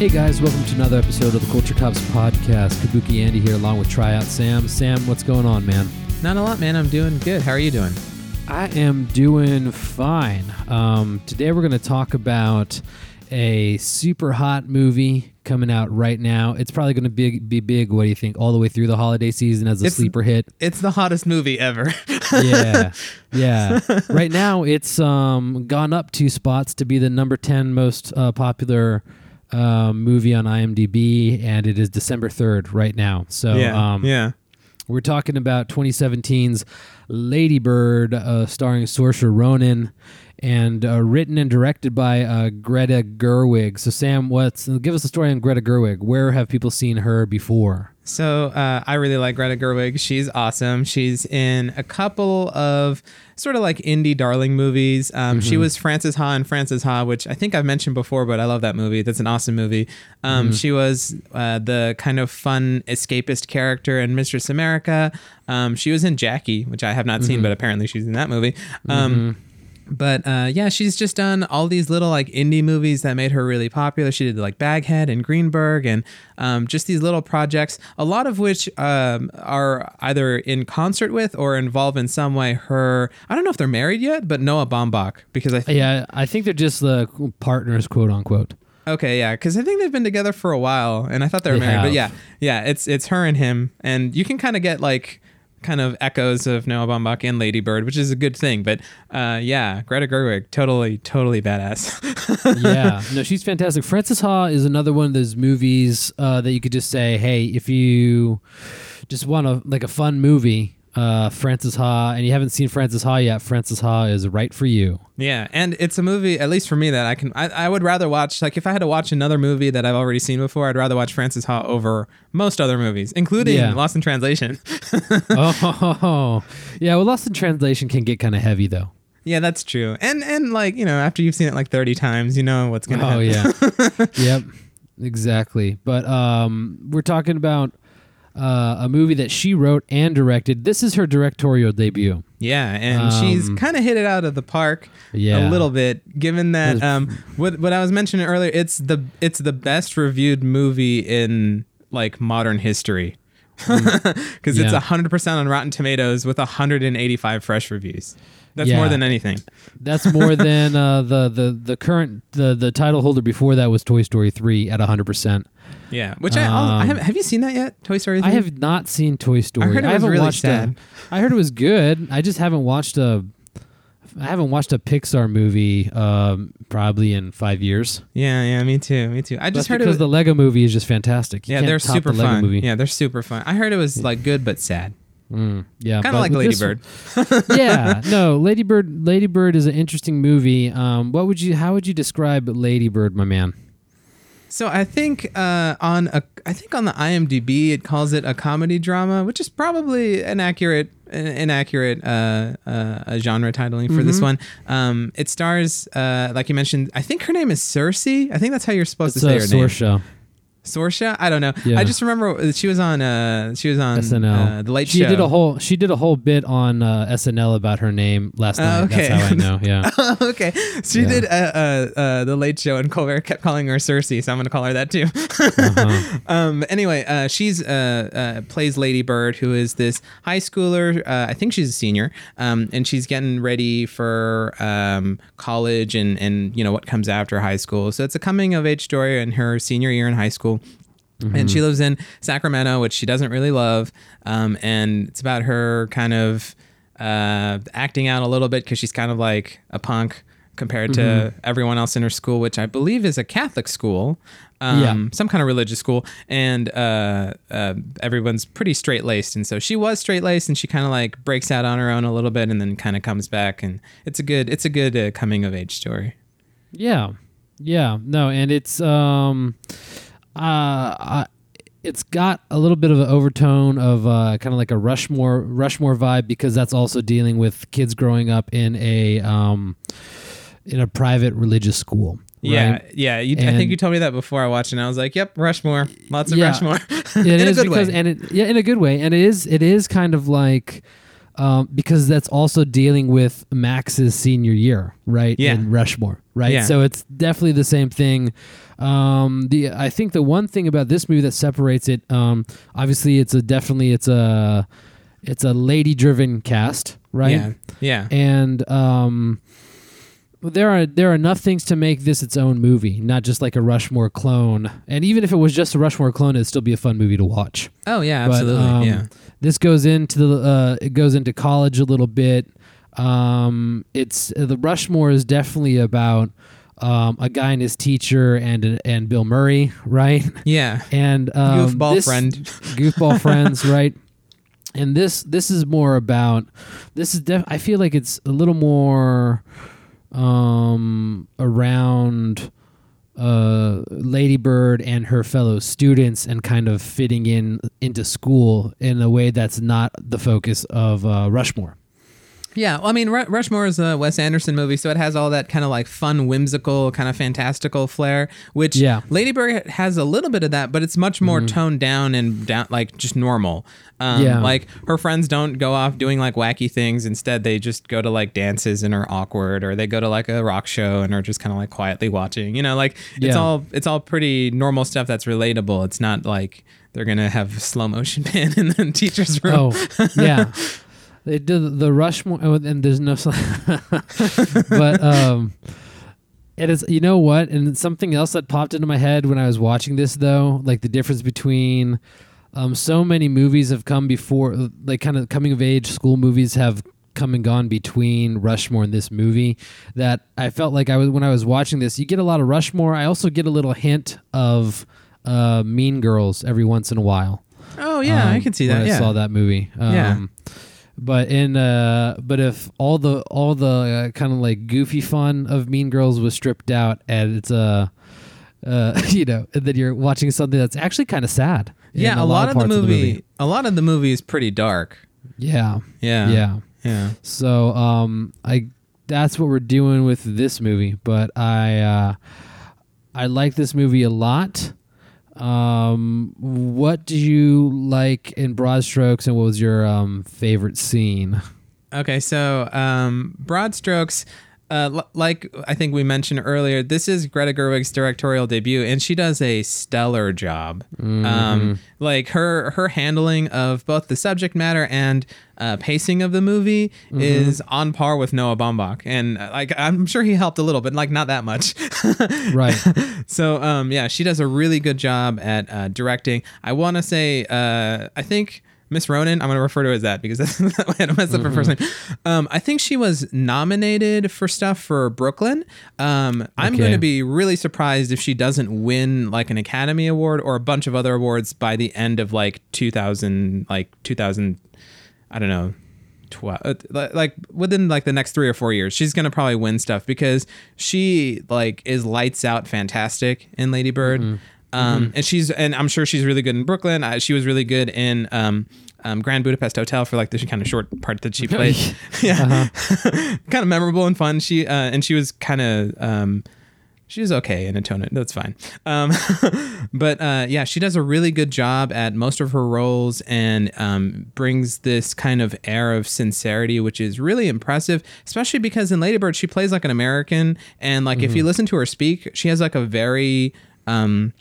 Hey guys, welcome to another episode of the Culture Cops podcast. Kabuki Andy here, along with Tryout Sam. Sam, what's going on, man? Not a lot, man. I'm doing good. How are you doing? I am doing fine. Um, today we're going to talk about a super hot movie coming out right now. It's probably going to be, be big. What do you think? All the way through the holiday season as a It's- sleeper hit. It's the hottest movie ever. yeah, yeah. Right now, it's um, gone up two spots to be the number ten most uh, popular um, movie on IMDb, and it is December third right now. So, yeah. um, yeah. we're talking about 2017's Lady Bird, uh, starring Saoirse Ronan, and uh, written and directed by uh, Greta Gerwig. So, Sam, what's give us a story on Greta Gerwig? Where have people seen her before? So uh, I really like Greta Gerwig. She's awesome. She's in a couple of sort of like indie darling movies. Um, She was Frances Ha in Frances Ha, which I think I've mentioned before, but I love that movie. That's an awesome movie. Um, She was uh, the kind of fun escapist character in Mistress America. Um, she was in Jackie, which I have not seen, but apparently she's in that movie. But uh, yeah, she's just done all these little like indie movies that made her really popular. She did like Baghead and Greenberg and um, just these little projects, a lot of which um, are either in concert with or involve in some way her. I don't know if they're married yet, but Noah Baumbach because I think Yeah, I think they're just the partners, quote unquote. okay, yeah, because I think they've been together for a while, and I thought they were They married, but yeah, yeah, it's it's her and him, and you can kind of get like kind of echoes of Noah Baumbach and Lady Bird, which is a good thing. But uh, yeah, Greta Gerwig, totally, totally badass. yeah, no, she's fantastic. Frances Ha is another one of those movies uh, that you could just say, hey, if you just want a like a fun movie, uh, Frances Ha, and you haven't seen Frances Ha yet, Frances Ha is right for you. Yeah, and it's a movie, at least for me, that I can. I, I would rather watch. Like, if I had to watch another movie that I've already seen before, I'd rather watch Frances Ha over most other movies, including Yeah. Lost in Translation. oh, yeah. Well, Lost in Translation can get kind of heavy though. yeah, that's true. And and like you know, after you've seen it like thirty times, you know what's gonna happen. Oh happen. yeah, yep, exactly. But um, we're talking about uh, a movie that she wrote and directed. This is her directorial debut. Yeah, and she's Um, kind of hit it out of the park Yeah. a little bit, given that um, what what I was mentioning earlier. It's the it's the best reviewed movie in like modern history. Because it's Mm. Hundred percent on Rotten Tomatoes with hundred and eighty five fresh reviews. That's Yeah. more than anything. That's more than uh, the the the current the the title holder before that was Toy Story three at hundred percent. Yeah, which I, I'll- I Um, haven't, have you seen that yet? Toy Story. 3? I have not seen Toy Story. I heard it was haven't really watched sad. A, I heard it was good. I just haven't watched a. I haven't watched a Pixar movie um, probably in five years. Yeah, yeah, me too, me too. I Just just heard it. because Was, the Lego movie is just fantastic. You yeah, they're super the Lego fun. Movie. Yeah, they're super fun. I heard it was like good but sad, Mm, yeah, kind of like with Lady this- Bird. yeah, no, Lady Bird. Lady Bird is an interesting movie. Um, what would you? How would you describe Lady Bird, my man? So I think uh, on a, I think on the IMDb it calls it a comedy drama, which is probably an accurate, an inaccurate uh, uh, genre titling for Mm-hmm. this one. Um, it stars, uh, like you mentioned, I think her name is Cersei. I think that's how you're supposed It's to say her name. Sorsha. I don't know. Yeah. I just remember she was on. Uh, she was on SNL. Uh, the Late she Show. did a whole she did a whole bit on uh, SNL about her name last Oh, night. okay. That's how I know. Yeah. okay, she Yeah. did uh, uh, uh, the Late Show, and Colbert kept calling her Cersei, so I'm gonna call her that too. Uh-huh. um, anyway, uh, she's uh, uh, plays Lady Bird, who is this high schooler. Uh, I think she's a senior, um, and she's getting ready for um, college and and you know what comes after high school. So it's a coming of age story in her senior year in high school. And she lives in Sacramento, which she doesn't really love. Um, and it's about her kind of uh, acting out a little bit because she's kind of like a punk compared to everyone else in her school, which I believe is a Catholic school, um, Yeah. some kind of religious school. And uh, uh, everyone's pretty straight laced. And so she was straight laced, and she kind of like breaks out on her own a little bit, and then kind of comes back. And it's a good, it's a good uh, coming of age story. Yeah, yeah, no, and it's um, I, it's got a little bit of an overtone of uh, kind of like a Rushmore Rushmore vibe because that's also dealing with kids growing up in a um, in a private religious school. Yeah, right? yeah. You, I think you told me that before I watched, it, and I was like, "Yep, Rushmore, lots of Yeah. Rushmore." it in is a good because way. and it yeah in a good way and it is it is kind of like um, because that's also dealing with Max's senior year, right? Yeah. In Rushmore, right? Yeah. So it's definitely the same thing. Um, the I think the one thing about this movie that separates it, um, obviously, it's a definitely it's a it's a lady driven cast, right? Yeah. Yeah. and um, there are there are enough things to make this its own movie, not just like a Rushmore clone. And even if it was just a Rushmore clone, it'd still be a fun movie to watch. Oh yeah, But, absolutely. um, yeah. This goes into the uh, it goes into college a little bit. Um, it's the Rushmore is definitely about um, a guy and his teacher and and Bill Murray, right? Yeah. And um, Goofball this- friend. goofball friends, right? And this this is more about this is def- I feel like it's a little more um around uh Lady Bird and her fellow students and kind of fitting in into school in a way that's not the focus of uh, Rushmore. Yeah, well, I mean, Ru- Rushmore is a Wes Anderson movie, so it has all that kind of like fun, whimsical, kind of fantastical flair. Which Yeah. Lady Bird has a little bit of that, but it's much more toned down and down, like just normal. Um, Yeah. like her friends don't go off doing like wacky things. Instead, they just go to like dances and are awkward, or they go to like a rock show and are just kind of like quietly watching. You know, like it's Yeah. all it's all pretty normal stuff that's relatable. It's not like they're gonna have slow motion pin in the teacher's room. Oh, yeah. They did the Rushmore, oh, and there's no, but um, it is. You know what? And something else that popped into my head when I was watching this, though, like the difference between, um, so many movies have come before, like kind of coming of age school movies have come and gone between Rushmore and this movie. That I felt like I was when I was watching this. You get a lot of Rushmore. I also get a little hint of uh, Mean Girls every once in a while. Oh yeah, I um, can see that. I saw that movie. Um, Yeah. But in uh, but if all the all the uh, kind of like goofy fun of Mean Girls was stripped out, and it's a, uh, you know, then you're watching something that's actually kind of sad. yeah, a, lot, of the parts movie, a lot of the movie is pretty dark. Yeah, Yeah. yeah. Yeah. So um, I that's what we're doing with this movie. But I uh, I like this movie a lot. Um, what do you like in broad strokes, and what was your um, favorite scene? Okay, so um, broad strokes. Uh, l- like I think we mentioned earlier, this is Greta Gerwig's directorial debut, and she does a stellar job. Um, like her her handling of both the subject matter and uh, pacing of the movie is on par with Noah Baumbach, and uh, like I'm sure he helped a little, but like not that much. Right. so um, yeah, she does a really good job at uh, directing. I want to say, uh, I think Miss Ronan. I'm going to refer to her as that because that's that way I don't mess up her first name. Um, I think she was nominated for stuff for Brooklyn. Um, I'm Okay. going to be really surprised if she doesn't win like an Academy Award or a bunch of other awards by the end of like 2000, like 2000. I don't know. 12 uh, li- like within like the next three or four years she's gonna probably win stuff because she like is lights out fantastic in lady bird um and she's and i'm sure she's really good in brooklyn uh, she was really good in um um, Grand Budapest Hotel for like the kind of short part that she played, yeah, kind of memorable and fun. She uh, and she was kind of um, she was okay in Atonement. That's fine. Um, but uh, yeah, she does a really good job at most of her roles and um, brings this kind of air of sincerity, which is really impressive, especially because in Lady Bird, she plays like an American. And like if you listen to her speak, she has like a very. Um,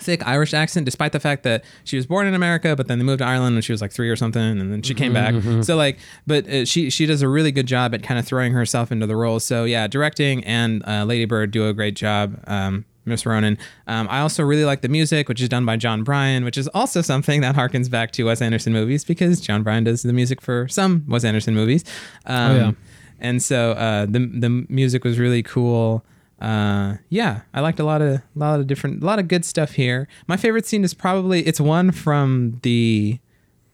thick Irish accent, despite the fact that she was born in America, but then they moved to Ireland when she was like three or something, and then she came back. So like, but uh, she she does a really good job at kind of throwing herself into the role. So yeah, directing and uh, Lady Bird do a great job. Um, Miss Ronan. Um, I also really like the music, which is done by Jon Brion, which is also something that harkens back to Wes Anderson movies because Jon Brion does the music for some Wes Anderson movies. Um, yeah. And so uh, the the music was really cool uh yeah i liked a lot of a lot of different a lot of good stuff here. My favorite scene is probably it's one from the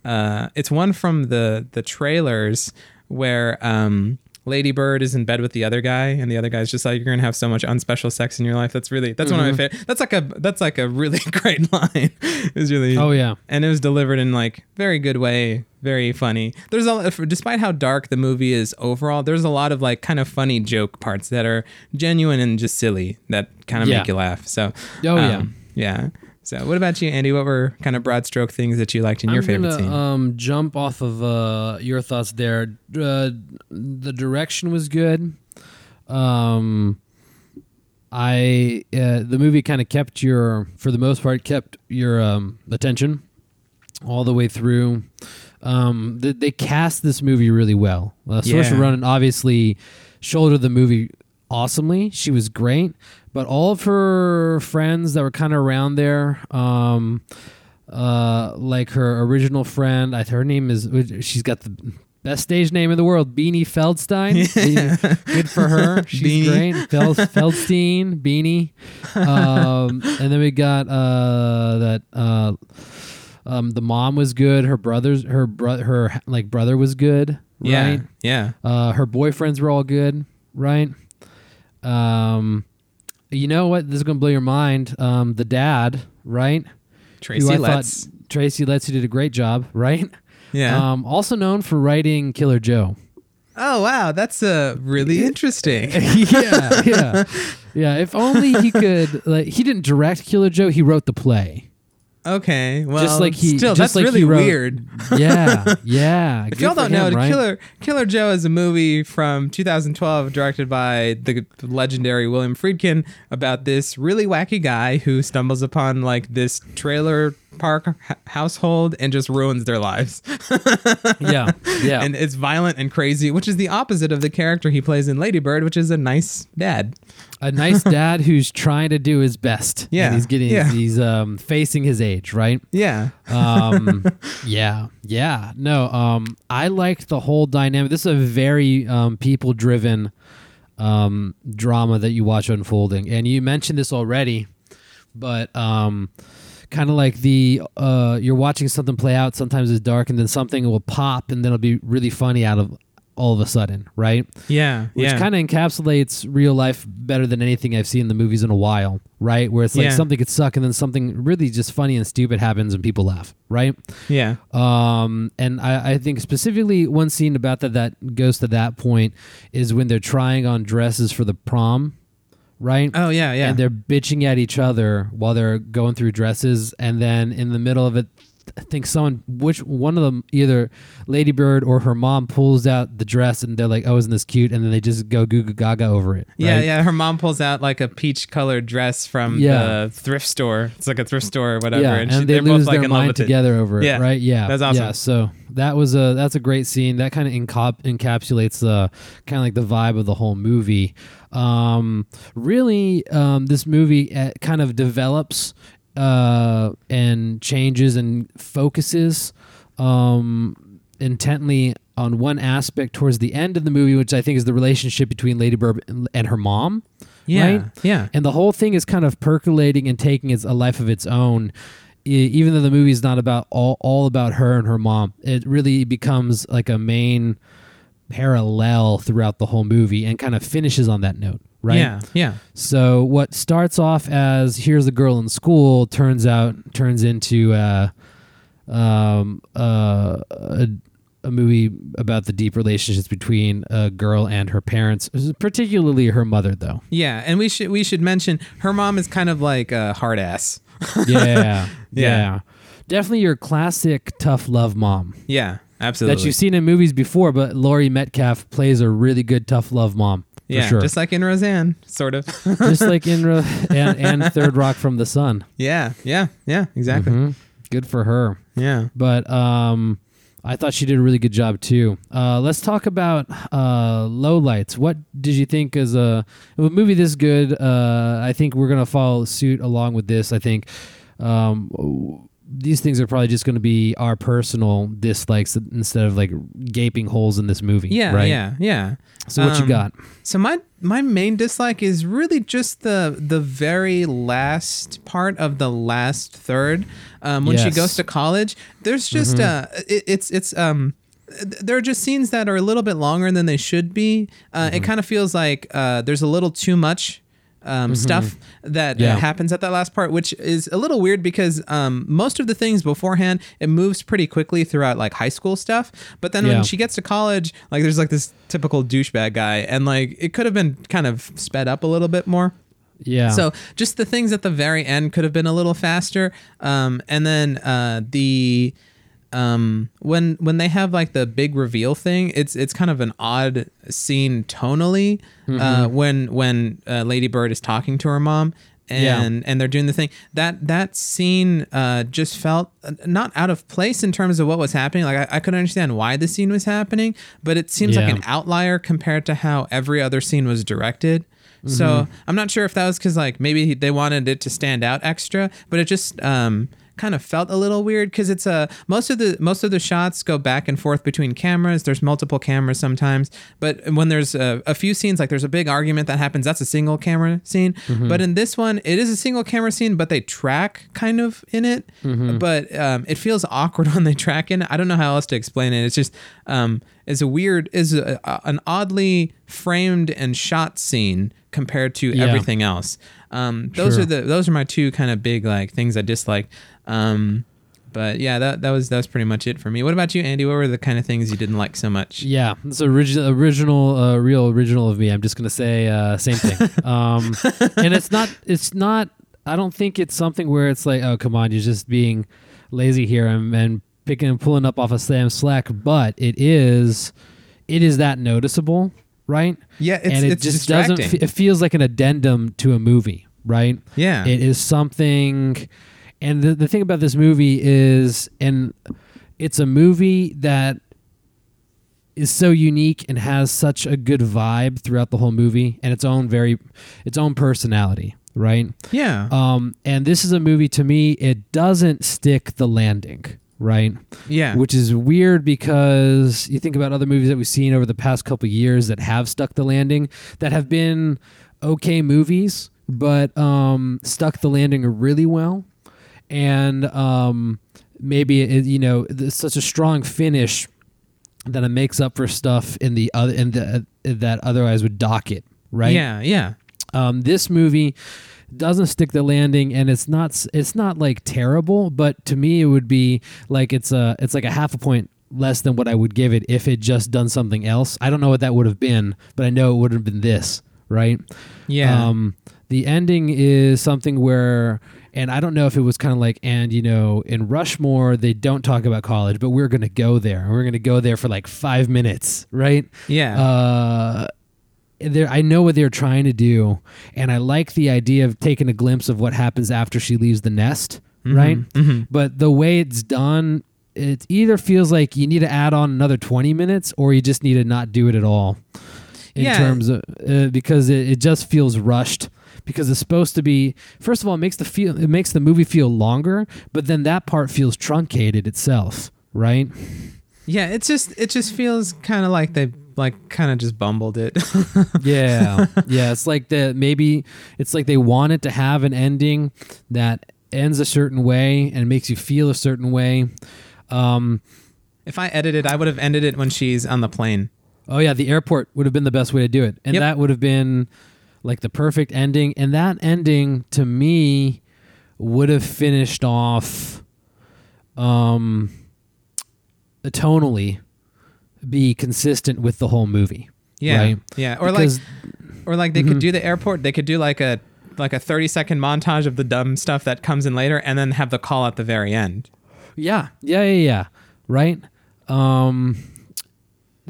uh it's one from the the trailers where um Lady Bird is in bed with the other guy, and the other guy's just like, "You're gonna have so much unspecial sex in your life." That's really that's one of my favorite. That's like a that's like a really great line. It's really Oh yeah. and it was delivered in like very good way very funny there's a despite how dark the movie is overall there's a lot of like kind of funny joke parts that are genuine and just silly that kind of Yeah. make you laugh so Oh, yeah. um, yeah So, what about you, Andy? What were kind of broad stroke things that you liked in your I'm favorite gonna, scene? Um, jump off of uh, your thoughts there. Uh, the direction was good. Um, I uh, the movie kind of kept your, for the most part, kept your um, attention all the way through. Um, they, they cast this movie really well. Uh, Saoirse Yeah. Ronan obviously shouldered the movie awesomely. She was great, but all of her friends that were kind of around there, um, uh, like her original friend, I, her name is. She's got the best stage name in the world, Beanie Feldstein. Beanie- good for her. She's Beanie. great. Fel- Feldstein, Beanie, um, and then we got uh, that. Uh, um, the mom was good. Her brothers, her brother, her like brother was good. yeah, yeah. Uh, her boyfriends were all good, right? Um, you know what? This is gonna blow your mind. Um, the dad, right? Tracy Letts. thought Tracy Letts who did a great job, right? Yeah. Um, also known for writing Killer Joe. oh wow, that's uh, really interesting. yeah, yeah, yeah. If only he could. Like, he didn't direct Killer Joe. He wrote the play. Okay, well, Just like he- still just that's like really wrote- weird. Yeah, yeah. If y'all don't know, him, right? Killer Killer Joe is a movie from 2012 directed by the legendary William Friedkin about this really wacky guy who stumbles upon like this trailer park h- household and just ruins their lives. Yeah, yeah. and it's violent and crazy, which is the opposite of the character he plays in Lady Bird, which is a nice dad. a nice dad who's trying to do his best. Yeah, and he's getting yeah. he's um facing his age, right? Yeah. Um yeah, yeah. No, um I liked the whole dynamic. This is a very um people driven um drama that you watch unfolding. And you mentioned this already, but um kind of like the uh you're watching something play out sometimes it's dark and then something will pop and then it'll be really funny out of all of a sudden, right? Yeah. which yeah. kind of encapsulates real life better than anything I've seen in the movies in a while, right? Where it's like Yeah. something could suck and then something really just funny and stupid happens and people laugh, right? yeah. Um, and I, I think specifically one scene about that that goes to that point is when they're trying on dresses for the prom, right? Oh yeah, yeah. And they're bitching at each other while they're going through dresses, and then in the middle of it, I think someone, which one of them, either Lady Bird or her mom, pulls out the dress, and they're like, "Oh, isn't this cute?" And then they just go goo goo gaga over it. Yeah, right? yeah. Her mom pulls out like a peach colored dress from Yeah. the thrift store. It's like a thrift store or whatever. Yeah, and, and, she, they lose both their in love mind with it. together over it, Yeah, right? Yeah, that's awesome. Yeah, so that was a that's a great scene. That kind of encapsulates the kind of like the vibe of the whole movie. Um, really, um, this movie uh, kind of develops uh, and changes and focuses um, intently on one aspect towards the end of the movie, which I think is the relationship between Lady Bird and her mom. Yeah, right? yeah. and the whole thing is kind of percolating and taking its, a life of its own even though the movie is not about all, all about her and her mom it really becomes like a main parallel throughout the whole movie and kind of finishes on that note right Yeah, yeah. so what starts off as here's a girl in school turns out turns into uh, um, uh, a, a movie about the deep relationships between a girl and her parents, particularly her mother, though. Yeah, and we should we should mention her mom is kind of like a hard ass. Yeah, yeah, Yeah. Definitely your classic tough love mom Yeah, absolutely. that you've seen in movies before, but Laurie Metcalf plays a really good tough love mom. For yeah, sure. just like in Roseanne, sort of. just like in Ro- and, and Third Rock from the Sun. yeah, yeah, yeah, exactly. Mhm. Good for her. Yeah. but um, I thought she did a really good job too. Uh, let's talk about uh, lowlights. What did you think as a, a movie this good? Uh, I think we're gonna follow suit along with this. I think um, these things are probably just gonna be our personal dislikes instead of like gaping holes in this movie. Yeah, right? yeah, yeah. So what you Um, got? So my my main dislike is really just the the very last part of the last third. Um, when she goes to college, there's just uh, it, it's it's um. There are just scenes that are a little bit longer than they should be. Uh, It kind of feels like uh, there's a little too much um, stuff that Yeah. happens at that last part, which is a little weird because um, most of the things beforehand it moves pretty quickly throughout like high school stuff. But then Yeah. when she gets to college, like there's like this typical douchebag guy, and like it could have been kind of sped up a little bit more. Yeah. So just the things at the very end could have been a little faster. Um, and then uh, the um, when when they have like the big reveal thing, it's it's kind of an odd scene tonally. Uh, Mm-hmm. when when uh, Lady Bird is talking to her mom. Yeah. And and they're doing the thing that that scene uh, just felt uh, not out of place in terms of what was happening. Like I, I could understand why the scene was happening, but it seems like an outlier compared to how every other scene was directed. So Mm-hmm. I'm not sure if that was because like maybe they wanted it to stand out extra, but it just um, kind of felt a little weird because it's a most of the most of the shots go back and forth between cameras. There's multiple cameras sometimes, but when there's a, a few scenes like there's a big argument that happens, that's a single camera scene. Mm-hmm. But in this one, it is a single camera scene, but they track kind of in it. Mm-hmm. But um, it feels awkward when they track in it. I don't know how else to explain it. It's just um, is a weird is a, a- an oddly framed and shot scene compared to Yeah. everything else. Um, those Sure. are the those are my two kind of big like things I dislike. Um, but yeah, that that was that was pretty much it for me. What about you, Andy? What were the kind of things you didn't like so much? Yeah, it's original, original, uh, real original of me. I'm just gonna say uh, same thing. um, and it's not, it's not. I don't think it's something where it's like, oh, come on, you're just being lazy here and, and picking and pulling up off of Sam slack. But it is, it is that noticeable, right? Yeah, it's and it it's just doesn't. It feels like an addendum to a movie, right? yeah, It is something, and the the thing about this movie is, and it's a movie that is so unique and has such a good vibe throughout the whole movie, and its own very, its own personality, right? yeah, Um, and this is a movie to me. It doesn't stick the landing, right? yeah. Which is weird because you think about other movies that we've seen over the past couple years that have stuck the landing, that have been okay movies, but um, stuck the landing really well, and um, maybe it, you know such a strong finish that it makes up for stuff in the other in the that otherwise would dock it, right? Yeah, yeah. um, this movie doesn't stick the landing and it's not it's not like terrible but to me it would be like it's a it's like a half a point less than what I would give it if it just done something else I don't know what that would have been but I know it would have been this right Yeah. um the ending is something where and I don't know if it was kind of like and you know in Rushmore they don't talk about college but we're going to go there and we're going to go there for like 5 minutes right Yeah. uh there I know what they're trying to do and I like the idea of taking a glimpse of what happens after she leaves the nest, right? mhm. But the way it's done it either feels like you need to add on another 20 minutes or you just need to not do it at all in Yeah. terms of uh, because it, it just feels rushed because it's supposed to be first of all it makes the feel it makes the movie feel longer but then that part feels truncated itself right yeah, it's just it just feels kind of like they like kind of just bumbled it. yeah yeah it's like the maybe it's like they wanted to have an ending that ends a certain way and makes you feel a certain way um if I edited, I would have ended it when she's on the plane. oh yeah the airport would have been the best way to do it and Yep. that would have been like the perfect ending and that ending to me would have finished off um tonally be consistent with the whole movie Yeah. right Yeah. Or Because- like or like they could do the airport, they could do like a like a 30 second montage of the dumb stuff that comes in later and then have the call at the very end. Yeah, yeah, yeah, yeah. Right. Um,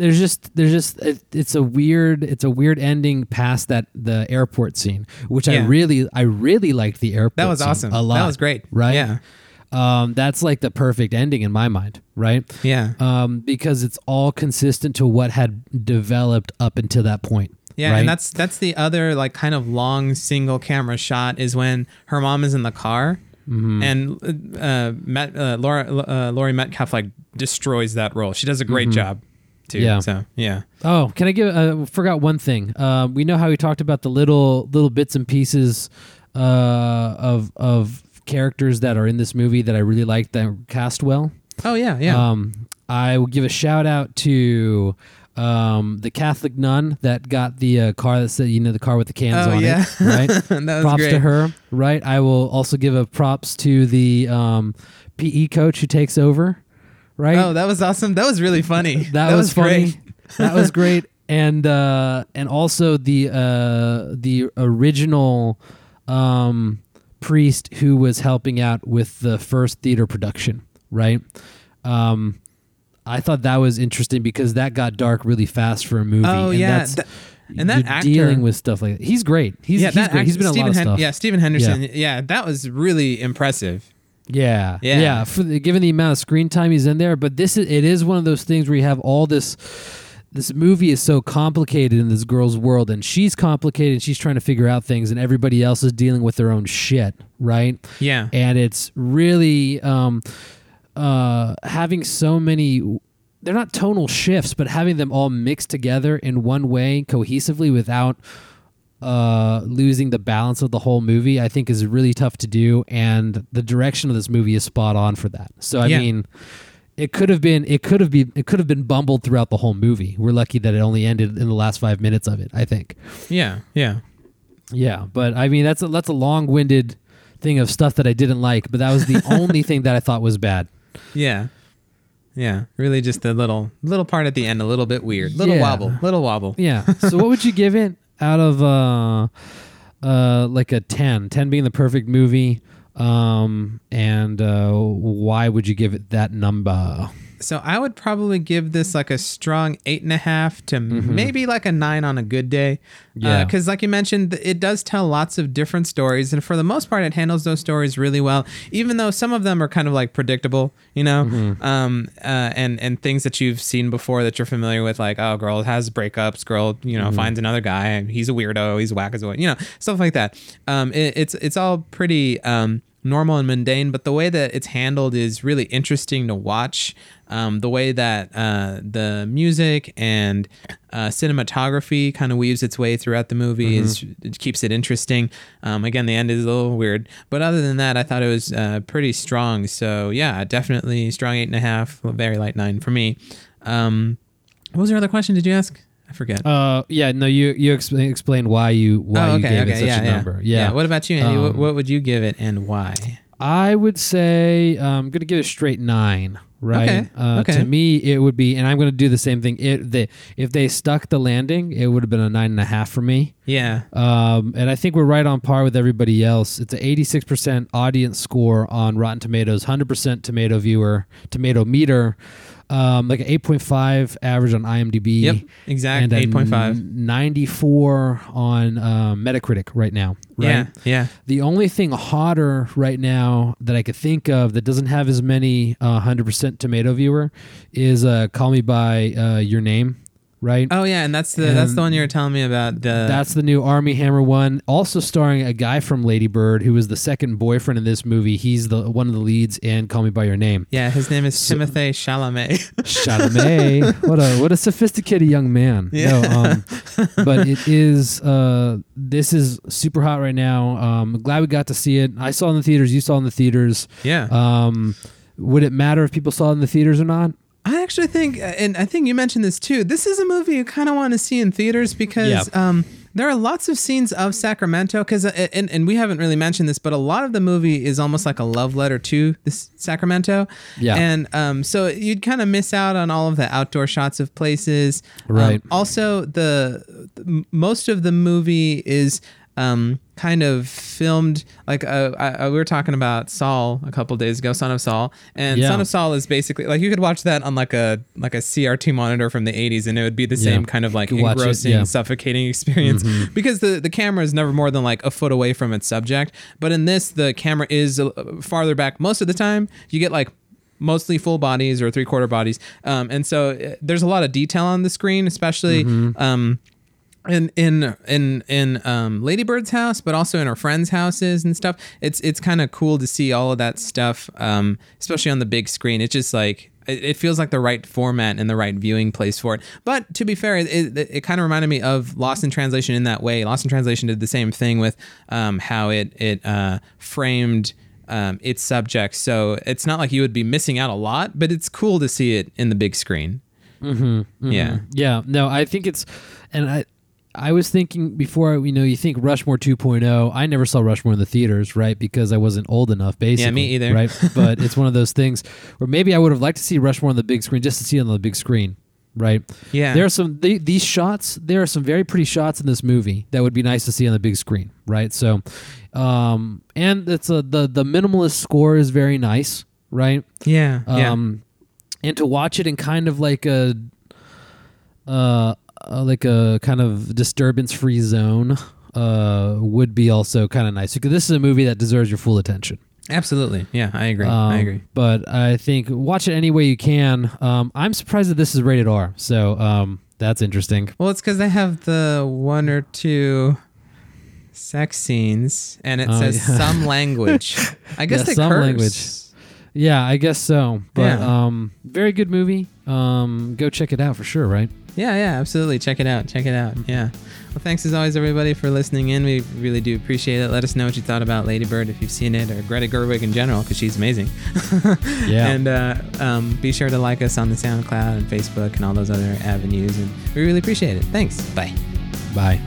there's just there's just it, it's a weird it's a weird ending past that the airport scene, which I really I really liked the airport. That was awesome. A lot. That was great. Right. Yeah. Um, that's like the perfect ending in my mind. Right. Yeah. Um, because it's all consistent to what had developed up until that point. Yeah, right? and that's that's the other like kind of long single camera shot is when her mom is in the car, Mm-hmm. and uh, Matt, uh, Laura uh, Laurie Metcalf like destroys that role. She does a great job too. Yeah. So yeah. Oh, can I give? Uh, forgot one thing. Uh, we know how we talked about the little little bits and pieces uh, of of characters that are in this movie that I really liked that cast well. Oh yeah, yeah. Um, I will give a shout out to um, the Catholic nun that got the uh, car that said, you know, the car with the cans Oh, on yeah. it, right? that was props great. to her, right? I will also give a props to the um, PE coach who takes over, right? Oh, that was awesome. That was really funny. that, was, funny. great. that was great, and uh, and also the uh, the original um, priest who was helping out with the first theater production, right? Um, I thought that was interesting because that got dark really fast for a movie. Oh and yeah, that's, th- and that actor dealing with stuff like that. He's great. He's, yeah, he's that great. He's actor- been in a lot of Hen- stuff. Yeah, Stephen Henderson. Yeah. that was really impressive. Yeah, Yeah. yeah. For the, given the amount of screen time he's in there, but this is it is one of those things where you have all this. This movie is so complicated in this girl's world, and she's complicated. And she's trying to figure out things, and everybody else is dealing with their own shit, right? Yeah. And it's really um, uh, having so many. They're not tonal shifts, but having them all mixed together in one way cohesively without uh, losing the balance of the whole movie, I think is really tough to do. And the direction of this movie is spot on for that. So I Yeah. mean, it could have been it could have been it could have been bumbled throughout the whole movie. We're lucky that it only ended in the last five minutes of it. I think. Yeah, yeah. Yeah, but I mean that's a that's a long winded thing of stuff that I didn't like. But that was the only thing that I thought was bad. Yeah. Yeah. Really just a little little part at the end, a little bit weird. Little Yeah. wobble. Little wobble. Yeah. So what would you give it out of uh uh like a 10? 10 being the perfect movie. Um and uh why would you give it that number? So I would probably give this like a strong eight and a half to maybe like a nine on a good day. Mm-hmm. Yeah. Because, like you mentioned, it does tell lots of different stories. And for the most part, it handles those stories really well, even though some of them are kind of like predictable, you know, Mm-hmm. um, uh, and, and things that you've seen before that you're familiar with, like, oh, girl has breakups, girl, you Mm-hmm. know, finds another guy, and he's a weirdo, he's whack as a you know, stuff like that. Um, it, it's, it's all pretty. Um, normal and mundane, but the way that it's handled is really interesting to watch. Um, the way that uh, the music and uh, cinematography kind of weaves its way throughout the movie is it keeps it interesting. Um, again, the end is a little weird, but other than that, I thought it was uh, pretty strong. So yeah, definitely strong eight and a half, very light nine for me. Um, what was your other question? Did you ask? I forget. Uh yeah, no you you explain explain why you why oh, you gave okay, it such yeah, a yeah. number. Yeah. What about you, Andy? what, Um, what would you give it and why? I would say um, I'm going to give it a straight 9, right? Okay, Uh, okay. To me, it would be, and I'm going to do the same thing. It, they, if they stuck the landing, it would have been a nine and a half for me. Yeah. Um, and I think we're right on par with everybody else. It's an 86% audience score on Rotten Tomatoes, 100% tomato viewer, tomato meter, um, like an 8.5 average on IMDb. Yep. Exact. And Eight point five. 94 on um, Metacritic right now. Right? Yeah. Yeah. The only thing hotter right now that I could think of that doesn't have as many uh, 100% tomato viewer is uh, Call Me By uh, Your Name, right? Oh yeah, and that's the that's the one you were telling me about. The That's the new Armie Hammer one. Also starring a guy from Lady Bird who was the second boyfriend in this movie. He's the one of the leads in Call Me By Your Name. yeah, his name is Timothée Chalamet. Chalamet. what a what a sophisticated young man. Yeah. No, um, but it is uh, this is super hot right now. Um, glad we got to see it. I saw in the theaters. You saw in the theaters. yeah, Um, would it matter if people saw it in the theaters or not? I actually think, and I think you mentioned this too. This is a movie you kind of want to see in theaters because Yeah. um, there are lots of scenes of Sacramento. Because and, and we haven't really mentioned this, but a lot of the movie is almost like a love letter to this Sacramento. Yeah. and um, so you'd kind of miss out on all of the outdoor shots of places. Um, Right. also, the, the most of the movie is um, kind of filmed like uh, I, I- we were talking about Saul a couple days ago, Son of Saul, and Yeah. Son of Saul is basically like you could watch that on like a like a CRT monitor from the 80s, and it would be the same kind of like You could watch it, engrossing. Mm-hmm. suffocating experience because the the camera is never more than like a foot away from its subject. But in this, the camera is uh, farther back most of the time. You get like mostly full bodies or three quarter bodies. Um, and so uh, there's a lot of detail on the screen, especially Mm-hmm. um, in in in in um, Lady Bird's house, but also in her friends' houses and stuff. It's it's kind of cool to see all of that stuff, um, especially on the big screen. It's just like it, it feels like the right format and the right viewing place for it. But to be fair, it, it, it kind of reminded me of Lost in Translation in that way. Lost in Translation did the same thing with um, how it it uh, framed um, its subject. So it's not like you would be missing out a lot, but it's cool to see it in the big screen. Mm-hmm, Yeah. Yeah, no, I think it's, and I, I was thinking before, you know, you think Rushmore 2.0. I never saw Rushmore in the theaters, right? Because I wasn't old enough, basically. Yeah, me either. Right, but it's one of those things where maybe I would have liked to see Rushmore on the big screen just to see it on the big screen. right? Yeah. There are some the, these shots. There are some very pretty shots in this movie that would be nice to see on the big screen, right? So, um, and it's a the the minimalist score is very nice, right? yeah. Yeah. Um, and to watch it in kind of like a, uh, uh, like a kind of disturbance-free zone, uh, would be also kind of nice because this is a movie that deserves your full attention. Absolutely. Yeah. I agree. Um, I agree. But I think watch it any way you can. Um, I'm surprised that this is rated R, so um, that's interesting. Well, it's because they have the one or two sex scenes, and it Oh, says yeah. some language. I guess Yeah, they some curse. language. Yeah, I guess so. But Yeah. um, very good movie. Um, go check it out for sure. Right? Yeah, yeah, absolutely. Check it out. Check it out. Yeah. Well, thanks as always, everybody, for listening in. We really do appreciate it. Let us know what you thought about Lady Bird if you've seen it, or Greta Gerwig in general, because she's amazing. Yeah. And uh, um, be sure to like us on the SoundCloud and Facebook and all those other avenues. And we really appreciate it. Thanks. Bye. Bye.